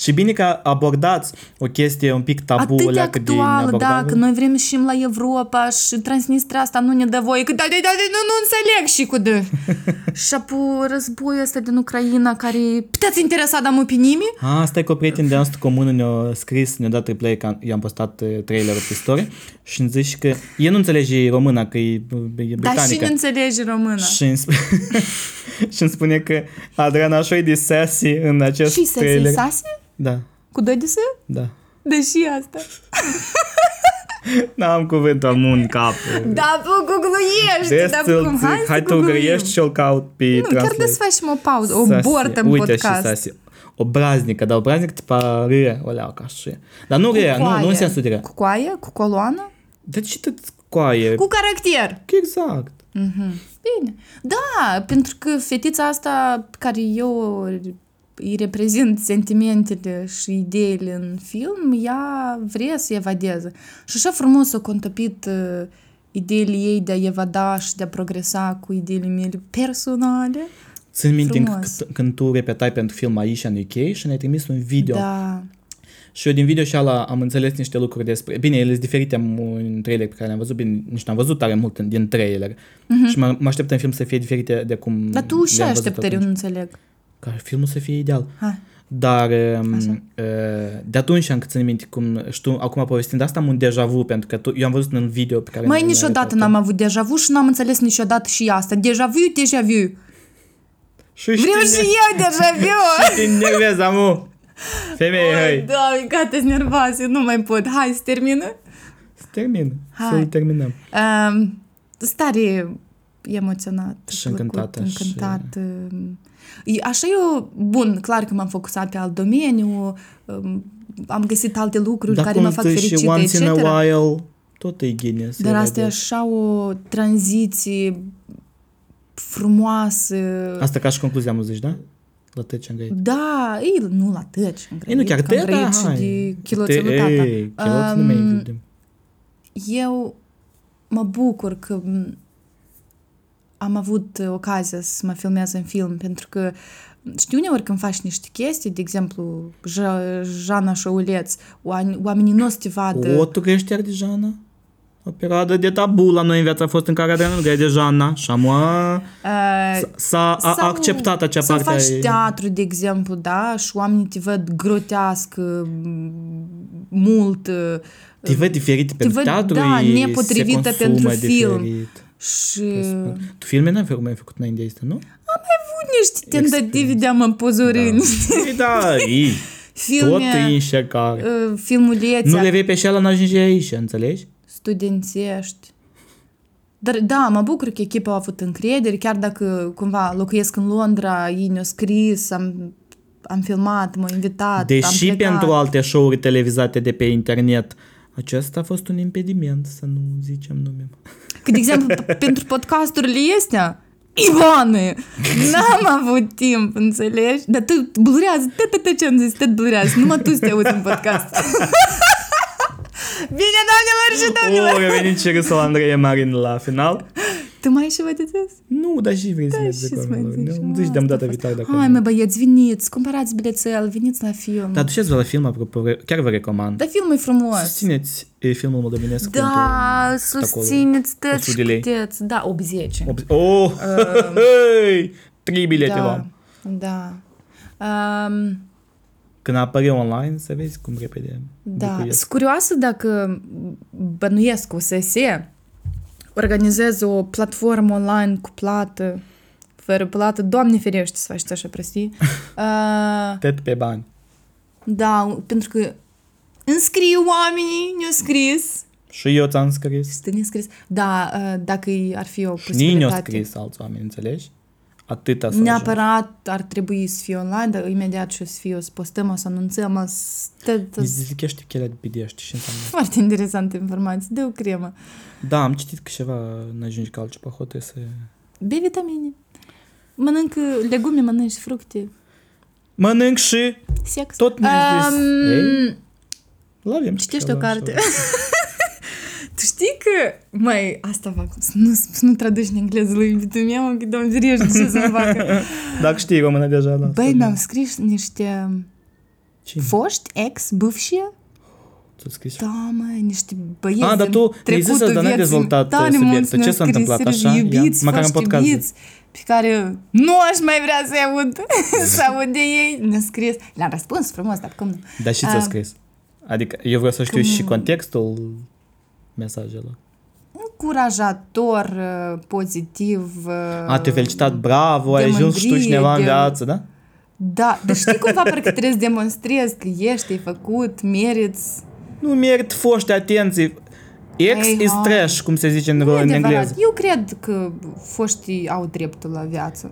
Și bine că abordați o chestie un pic tabu Atât de leacă din actuală, da, abordare. că noi vrem și la Europa și Transnistria asta nu ne dă voie, că da, da, da, da, nu, nu înțeleg și cu de. și apoi războiul ăsta din Ucraina care, puteți interesa, dar mă pe nimeni? A, Asta e cu o prieten de noastră comună ne-a scris, ne-a dat replay că i-am postat uh, trailerul pe story și îmi zice că el nu înțelege româna, că e, e Dar și britanică. nu înțelege română. și îmi, sp- și îmi spune că Adriana așa e de sassy în acest Și să trailer. sase? Da, Cu doi de se? da. Deși asta. N-am cuvântul am în cap. Da, tu gugluiești, dar Restul, cum? Hai, hai să tu googluim. grăiești și o caut pe Nu, chiar translate. să facem o pauză, o Sassy. bortă în Uite podcast. și sassy. O braznică, dar o braznică tipa râă, o leau ca și. Dar nu râă, nu, nu în sensul de râă. Cu coaie? Cu coloană? Dar ce te coaie? Cu caracter. Exact. Bine. Da, pentru că fetița asta pe care eu îi reprezint sentimentele și ideile în film, ea vrea să evadeze. Și așa frumos o contopit uh, ideile ei de a evada și de a progresa cu ideile mele personale. Țin minte Frumos. când, când tu repetai pentru film aici în UK și ne-ai trimis un video. Da. Și eu din video și ala am înțeles niște lucruri despre... Bine, ele sunt diferite în- în trailer pe care le-am văzut, bine, nici n-am văzut tare mult în- din trailer. Și mă, mă aștept în film să fie diferite de cum Mhm. Dar tu și le-am văzut așteptări, eu atunci. nu înțeleg. Ca filmul să fie ideal. Hai. Dar um, uh, de atunci încă țin minte cum, știu, acum povestind asta am un deja vu, pentru că tu, eu am văzut în video pe care... Mai mi l-ai niciodată arătat. n-am avut deja vu și n-am înțeles niciodată și asta. Deja vu, deja vu. Și Vreau și eu deja vu. Te enervezi, amu! Femeie, hai! Doamne, gata, sunt nervoasă, nu mai pot. Hai, să termină. Să termin, Hai. să terminăm. Um, stare emoționat. Și plăcut, încântată și- Încântat. um, E- Așa eu, bun, clar că m-am focusat pe alt domeniu, um, am găsit alte lucruri Dar care cum mă fac zici, fericită, once in etc. a while, tot e gine să Dar asta e evadezi. așa o tranziție frumoasă. Asta ca și concluzia, mă zici, da? La tăci am grăit. Da, ei, nu la tăci, am Ei, nu grăit, chiar că am te, da, grăit și hai. de chiloții Te- lui tata. Ei, chiloții nu mai Um, vedem. Eu mă bucur că m, am avut uh, ocazia să mă filmez în film, pentru că știu uneori când faci niște chestii, de exemplu, Ja- Jana Șouleț, oameni- oamenii nu o să te vadă. O, tu crești iar de Jana? O perioadă de tabu la noi în viața a fost în care Adriana nu de Jana și am uh, s-a a, sau- acceptat acea sau parte. faci a- teatru, de exemplu, da, și oamenii te văd grotească m, mult uh, Te văd diferit pentru văd, teatru, da, e- nepotrivită se consumă pentru film. diferit. Și Tu filme n-ai făcut, mai făcut înainte de asta, nu? niște tentative de a mă pozorini. Păi da, e, tot Filme, e încercare. uh, filmulețe Nu le vei pe șeala, n-ajungi aici, înțelegi? studențești. Dar da, mă bucur că echipa a avut încredere, chiar dacă cumva locuiesc în Londra, ei ne-au scris, am, am filmat, m-au invitat, am Deși plecat. pentru alte show-uri televizate de pe internet, acesta a fost un impediment, să nu zicem nume. Că, de exemplu, p- pentru podcasturile astea, Ivane, n-am avut timp, înțelegi? Dar tu blurează, tot ce am zis, tot blurează, numai tu să te auzi în podcast. Bine, doamnelor și domnilor! O, a venit și râsul Andrei Marin la final. Tu mai ai ceva de zis? Nu, dar și vrei să Da, mergi și de să acolo. mai zici. Nu, Zici de-am data Asta a fost. viitoare dacă Hai, nu. mă, băieți, veniți, cumpărați bilețel, veniți la film. Dar duceți-vă la film, apropo, chiar vă recomand. Dar filmul e frumos. Susțineți e, filmul moldovenesc Da, pentru susțineți acolo. tot 100 de lei. puteți. Da, 80. Ob- Oh, hei, trei bilete Da, luam. da. Um, Când apare online, să vezi cum repede Da, bucuiesc. sunt curioasă dacă bănuiesc o să se organizeze o platformă online cu plată, fără plată. Doamne ferește să faceți așa prostii. Uh, Tot pe bani. da, pentru că înscriu oamenii, ne-au scris. Și eu ți-am scris. Să ne scris. Da, uh, dacă ar fi o Și nici nu au posibilitate. scris alți oameni, înțelegi? Atâta să Neapărat ar trebui să fie online, dar imediat ce o să fie, o să postăm, o să anunțăm, o să... ajungi. Mi zicește chelea de BD, știi ce înseamnă? Foarte interesante informații, de o cremă. Da, am citit că ceva n-ajungi ca altceva hotărâi să... B vitamine. Mănânc legume, mănânci fructe. Mănânc și Sex. tot mi zis. Um, Ei, l-avem. și Citești pe o ăla, carte. Așa. tu știi că, mai asta fac, să nu, să nu traduci în engleză lui iubitul meu, că doamne ferește, ce să facă. Dacă știi română deja, da. Băi, mi-am scris niște Cine? foști, ex, bâfșie, Tu scris? da, măi, niște băieți Ah, dar din tu mi-ai zis trecutul să, dar n-ai vieții. dezvoltat, Tare uh, mulți subiectul. mi-au Ce s-a scris, întâmplat serios, așa? Ia, Iubiți, măcar în foști podcast zi. iubiți, pe care nu aș mai vrea să-i aud, să aud de ei. Ne-a scris. Le-am răspuns frumos, dar cum nu? Dar și ți-a Ah. scris? Adică eu vreau să știu Cum- și contextul mesajelor. Încurajator, uh, pozitiv. uh, A, te felicitat, bravo, ai de ajuns și tu mândrie, cineva în de- viață, da? Da, dar știi cumva parcă trebuie să demonstrezi că ești, ai făcut, meriți. Nu merit foști atenții. Ex Ei, is hai. trash, cum se zice în, Nu e în adevărat. engleză. Eu cred că foștii au dreptul la viață.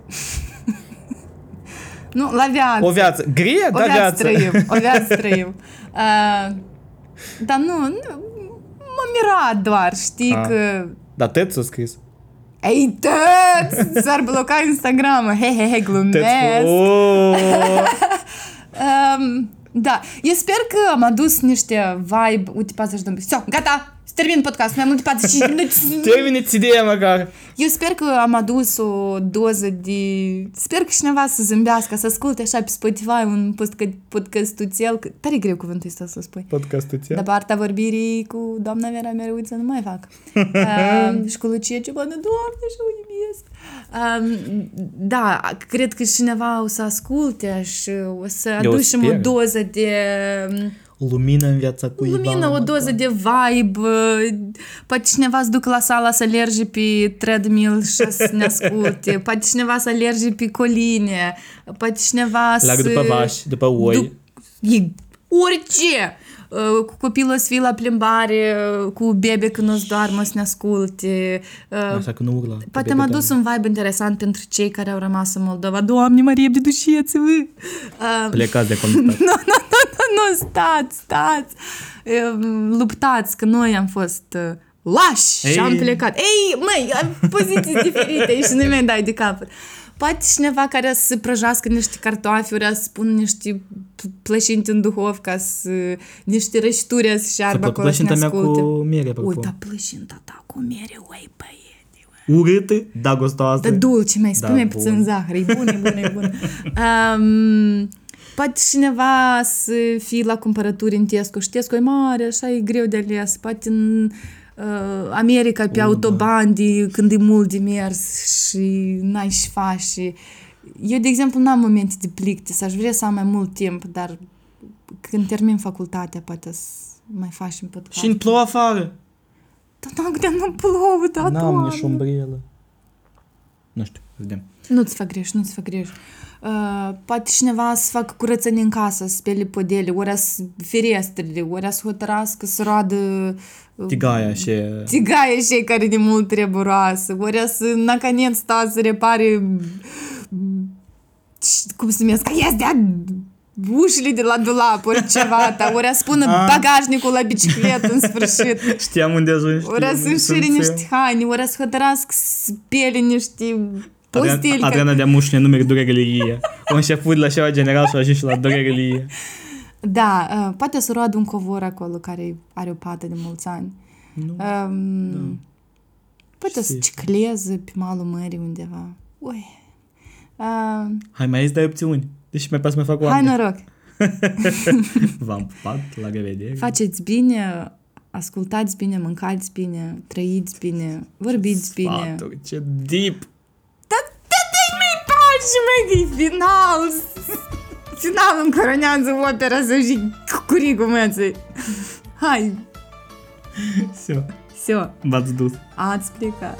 nu, la viață. O viață grea, O dar viață viață. trăim. O viață trăim. Uh, dar nu, nu, m-am mirat doar, știi Ah. că... Dar Ted s-a scris. Ei, tăți! S-ar bloca Instagram. He, he, he, Ted glumesc. Oh! Um, da, eu sper că am adus niște vibe, uite, 40 de minute. Все, gata, Să termin podcastul, mai mult de 45 minute. Termine-ți ideea măcar. Eu sper că am adus o doză de... Sper că cineva să zâmbească, să asculte așa pe Spotify un podca- podcastuțel, că tare greu cuvântul ăsta să spui. Podcastul ți Dar partea vorbirii cu doamna Vera Mereuță nu mai fac. um, și cu Lucia Ciobanu, doamne, și o iubesc. Um, da, cred că cineva o să asculte și o să Eu aducem o sper. doză de Lumină în viața cuiva. lumină, o mă, doză de vibe. Poate cineva să ducă la sala să alerge pe treadmill și să ne asculte. Poate cineva să alerge pe coline. Poate cineva să... Larg după vași, după oi. Du- e orice! Uh, Cu copilul să fii la plimbare, uh, cu bebe când o să doarmă să ne asculte. Uh, Așa că nu urla. Poate am adus un vibe interesant pentru cei care au rămas în Moldova. Doamne, Marie, de dușeți-vă! Uh, Plecați de acolo. stați. nu, nu, nu, nu, stați, stați! Uh, Luptați, că noi am fost uh, lași Ei. și am plecat. Ei, măi, am poziții diferite și nu mi-ai dai de capăt. Poate cineva care să prăjească niște cartofi, ori să pună niște p- plășinti în duhovca, să, niște rășituri să Să șearbă plăcut acolo să ne plășinta mea asculte. cu mere, apropo. Uita, plășinta ta cu mere, ui, băiete, ui. Urâtă, dar gustoasă. Da, dulce, mai spune Da, da, puțin bun. zahăr, e bun, e bun, e bun. Um, poate cineva să fie la cumpărături în Tesco și Tesco e mare, așa e greu de ales. Poate în uh, America pe autobandi când e mult de mers și n-ai și faci. și- Eu, de exemplu, n-am momente de plictis, aș vrea să am mai mult timp, dar când termin facultatea, poate să mai facem podcast. Și în plouă afară. Dar n-am nu plouă, da, N-am Doamne. nici umbrelă. Nu știu, vedem. Nu-ți fac greș, nu-ți fac greș. Uh, poate cineva să facă curățenie în casă, să spele podele, ori să ferestrele, ori să hotărască să roadă uh, Tigaia și... tigaie și care de mult trebuie roasă, ori să nacanet sta să repare cum se numesc, că ies de ușile de la dulap, ori ceva, ta, ori să pună Ah. bagajnicul la bicicletă în sfârșit. Știam unde ajungi. Ori să înșire niște haine, ori să hotărască să spele niște posteli. Adriana, Adriana de mușne numeri durerile. A început la ceva general și a ajuns și la durerile. Da, uh, poate să roadă un covor acolo care are o pată de mulți ani. Nu. Um, Da. Poate să Știi. cicleze pe malul mării undeva. Ui. Uh, Hai, mai ești dai opțiuni. Deci mai pas să mai fac hai oameni. noroc! V-am pupat, la revedere. Faceți bine, ascultați bine, mâncați bine, trăiți bine, vorbiți bine. Sfaturi, ce deep. Бачимо фінал! Фіналом коронянців опера завжди кукурікумецей. Хай. Все. Все. Бацдус. Ацпліка.